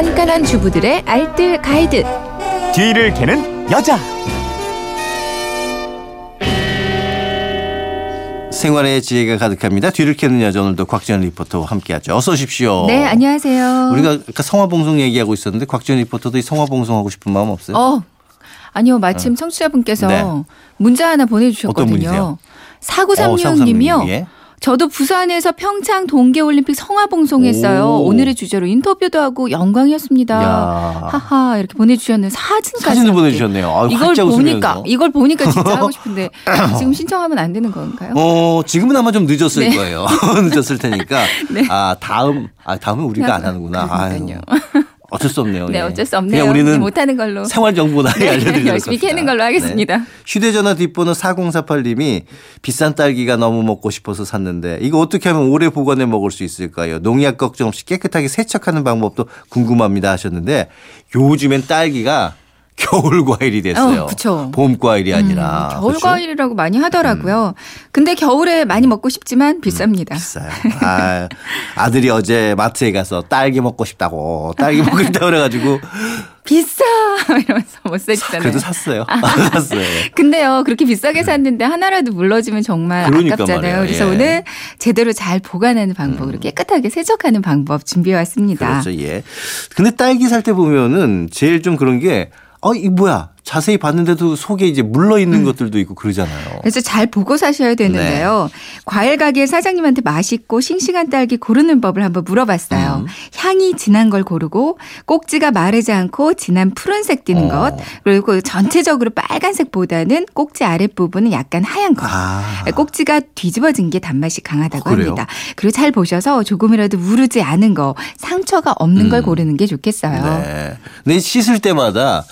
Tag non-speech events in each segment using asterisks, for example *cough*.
깐깐한 주부들의 알뜰 가이드. 뒤를 캐는 여자. 생활의 지혜가 가득합니다. 뒤를 캐는 여자 오늘도 곽지연 리포터와 함께하죠. 어서 오십시오. 네, 안녕하세요. 우리가 아까 성화봉송 얘기하고 있었는데 곽지연 리포터도 이 성화봉송하고 싶은 마음 없어요? 어, 아니요, 마침 청취자분께서 네. 문자 하나. 분이세요? 4936님이요. 어, 예. 저도 부산에서 평창 동계올림픽 성화봉송했어요. 오. 오늘의 주제로 인터뷰도 하고 영광이었습니다. 야. 하하 이렇게 보내주셨는데 사진까지 사진도. 보내주셨네요. 아유, 이걸 보니까 웃으면서. 이걸 보니까 진짜 하고 *laughs* 싶은데 지금 신청하면 안 되는 건가요? 어, 지금은 아마 좀 늦었을 네. 거예요. *laughs* 늦었을 테니까. *laughs* 네. 아, 다음, 아, 다음은 우리가 안 하는구나. 아유, 그러니까요. 어쩔 수 없네요. 네, 예. 어쩔 수 없네요. 그냥 우리는 못하는 걸로. 생활 정보나 네, 알려드리도록 열심히. 캐는 걸로 하겠습니다. 네. 휴대전화 뒷번호 4048님이 비싼 딸기가 너무 먹고 싶어서 샀는데 이거 어떻게 하면 오래 보관해 먹을 수 있을까요? 농약 걱정 없이 깨끗하게 세척하는 방법도 궁금합니다 하셨는데 요즘엔 딸기가 겨울 과일이 됐어요. 어, 그쵸. 봄 과일이 아니라. 음, 겨울 그렇죠? 과일이라고 많이 하더라고요. 근데 겨울에 많이 먹고 싶지만 비쌉니다. 비싸요. 아, 아들이 어제 마트에 가서 딸기 먹고 싶다고 딸기 먹고 싶다고 그래가지고 *laughs* 비싸 이러면서 못 사주잖아요. 그래도 샀어요. *laughs* 샀어요. 근데요 그렇게 비싸게 샀는데 하나라도 물러지면 정말 그러니까 아깝잖아요. 말이에요. 그래서 예. 음. 오늘 제대로 잘 보관하는 방법으로 깨끗하게 세척하는 방법 준비해 왔습니다. 그렇죠. 예. 근데 딸기 살 때 보면은 제일 좀 그런 게 어, 이 뭐야? 자세히 봤는데도 속에 이제 물러 있는 것들도 있고 그러잖아요. 그래서 잘 보고 사셔야 되는데요. 네. 과일 가게 사장님한테 맛있고 싱싱한 딸기 고르는 법을 한번 물어봤어요. 음. 향이 진한 걸 고르고 꼭지가 마르지 않고 진한 푸른색 띠는 어. 것 그리고 전체적으로 빨간색보다는 꼭지 아랫부분은 약간 하얀 것. 아. 꼭지가 뒤집어진 게 단맛이 강하다고 어? 합니다. 그리고 잘 보셔서 조금이라도 무르지 않은 거, 상처가 없는 걸 고르는 게 좋겠어요. 음. 네. 근데 씻을 때마다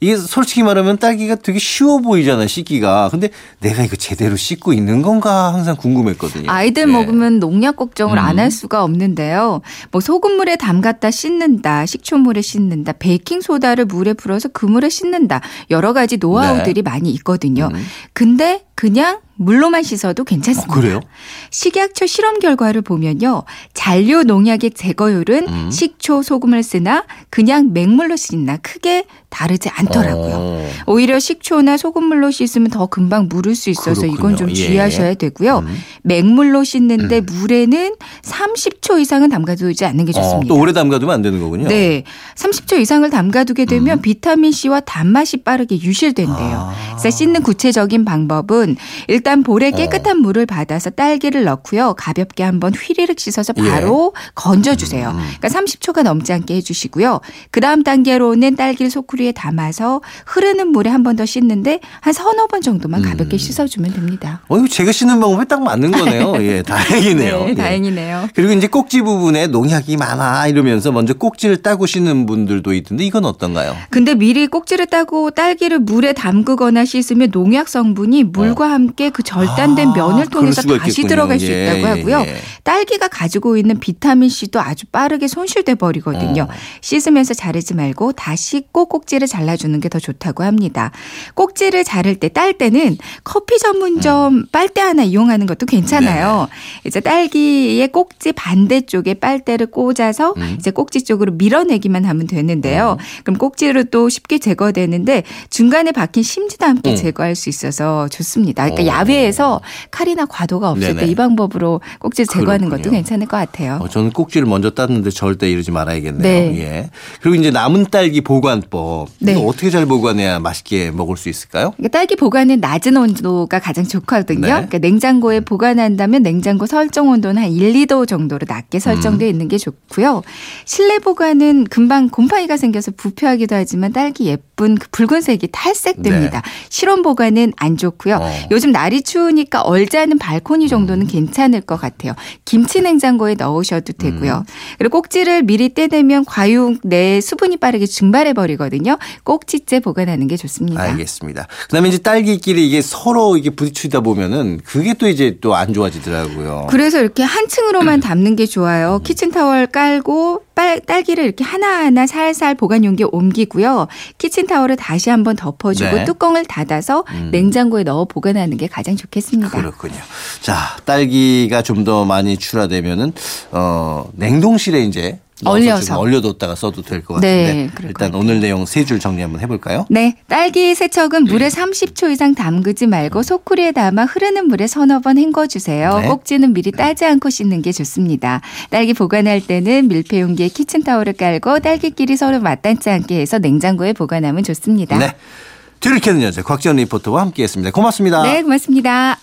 이게 솔직히 말하면 딸기가 되게 쉬워 보이잖아요, 씻기가. 근데 내가 이거 제대로 씻고 있는 건가 항상 궁금했거든요. 아이들 네. 먹으면 농약 걱정을 안 음. 할 수가 없는데요. 뭐 소금물에 담갔다 씻는다, 식초물에 씻는다, 베이킹 소다를 물에 풀어서 그 물에 씻는다. 여러 가지 노하우들이 많이 있거든요. 네. 음. 근데 그냥 물로만 씻어도 괜찮습니다. 어, 그래요? 식약처 실험 결과를 보면요. 잔류 농약의 제거율은 음. 식초, 소금을 쓰나 그냥 맹물로 씻나 크게 다르지 않더라고요. 어. 오히려 식초나 소금물로 씻으면 더 금방 무를 수 있어서 이건 좀 그렇군요. 예. 주의하셔야 되고요. 음. 맹물로 씻는데 물에는 30초 이상은 담가두지 않는 게 어, 좋습니다. 또 오래 담가두면 안 되는 거군요. 네. 30초 이상을 담가두게 되면 음. 비타민 C와 단맛이 빠르게 유실된대요. 아. 그래서 씻는 구체적인 방법은 일단 볼에 깨끗한 어. 물을 받아서 딸기를 넣고요. 가볍게 한번 휘리륵 씻어서 예. 바로 건져주세요. 음. 그러니까 30초가 넘지 않게 해주시고요. 그 다음 단계로는 딸기를 소쿠리에 담아서 흐르는 물에 한 번 더 씻는데 한 서너 번 정도만 가볍게 음. 씻어주면 됩니다. 어, 이거 제가 씻는 방법에 딱 맞는 거네요. *laughs* 예, 다행이네요. 네, 예. 다행이네요. 그리고 이제 꼭지 부분에 농약이 많아 이러면서 먼저 꼭지를 따고 씻는 분들도 있던데 이건 어떤가요? 근데 미리 꼭지를 따고 딸기를 물에 담그거나 씻으면 농약 성분이 물과 함께 그 절단된 아, 면을 통해서 다시 있겠군요. 들어갈 수 예, 있다고 하고요. 예. 딸기가 가지고 있는 비타민 C도 아주 빠르게 손실돼 버리거든요. 어. 씻으면서 자르지 말고 다 씻고 꼭지를 잘라주는 게 더 좋다고 합니다. 꼭지를 자를 때 딸 때는 커피 전문점 빨대 하나 이용하는 것도 괜찮아요. 이제 딸기의 꼭지 반대쪽에 빨대를 꽂아서 음. 이제 꼭지 쪽으로 밀어내기만 하면 되는데요. 그럼 꼭지로 또 쉽게 제거되는데 중간에 박힌 심지도 함께 음. 제거할 수 있어서 좋습니다. 그러니까 어. 야외에서 칼이나 과도가 없을. 때 이 방법으로 꼭지 제거하는 것도 그렇군요. 괜찮을 것 같아요. 어, 저는 꼭지를 먼저 땄는데 절대 이러지 말아야겠네요. 네. 예. 그리고 이제 남은 딸기 보관법. 네. 이거 어떻게 잘 보관해야 맛있게 먹을 수 있을까요? 그러니까 딸기 보관은 낮은 온도가 가장 좋거든요. 네. 그러니까 냉장고에 보관한다면 냉장고 설정 온도는 한 1, 2도 정도로 낮게 설정되어 음. 있는 게 좋고요. 실내 보관은 금방 곰팡이가 생겨서 부패하기도 하지만 딸기 예쁜 그 붉은색이 탈색됩니다. 실온 보관은 안 좋고요. 네. 어. 요즘 날이 추우니까 얼지 않은 발코니 정도는 괜찮을 것 같아요. 김치 냉장고에 넣으셔도 되고요. 음. 그리고 꼭지를 미리 떼내면 과육 내 수분이 빠르게 증발해 버리거든요. 꼭지째 보관하는 게 좋습니다. 알겠습니다. 그다음에 이제 딸기끼리 이게 서로 이게 부딪히다 보면은 그게 또 이제 또 안 좋아지더라고요. 그래서 이렇게 한 층으로만 담는 게 좋아요. 키친타월 깔고 빨, 딸기를 이렇게 하나하나 살살 보관 용기에 옮기고요. 키친타월을 다시 한번 덮어주고 네. 뚜껑을 닫아서 냉장고에 넣어 보관하는 게 가장 좋겠습니다. 그렇군요. 자, 딸기가 좀 더 많이 출하되면은 어, 냉동실에 이제 얼려서. 좀 얼려뒀다가 써도 될것 네, 같은데 그럴 일단 것 오늘 내용 세 줄 정리 한번 해볼까요? 네, 딸기 세척은 물에 30초 이상 담그지 말고 소쿠리에 담아 흐르는 물에 서너 번 헹궈주세요. 네. 꼭지는 미리 따지 않고 씻는 게 좋습니다. 딸기 보관할 때는 밀폐 용기에 키친타올을 깔고 딸기끼리 서로 맞닿지 않게 해서 냉장고에 보관하면 좋습니다. 네. 뒤를 캐는 여자 곽지연 리포터와 함께했습니다. 고맙습니다. 네, 고맙습니다.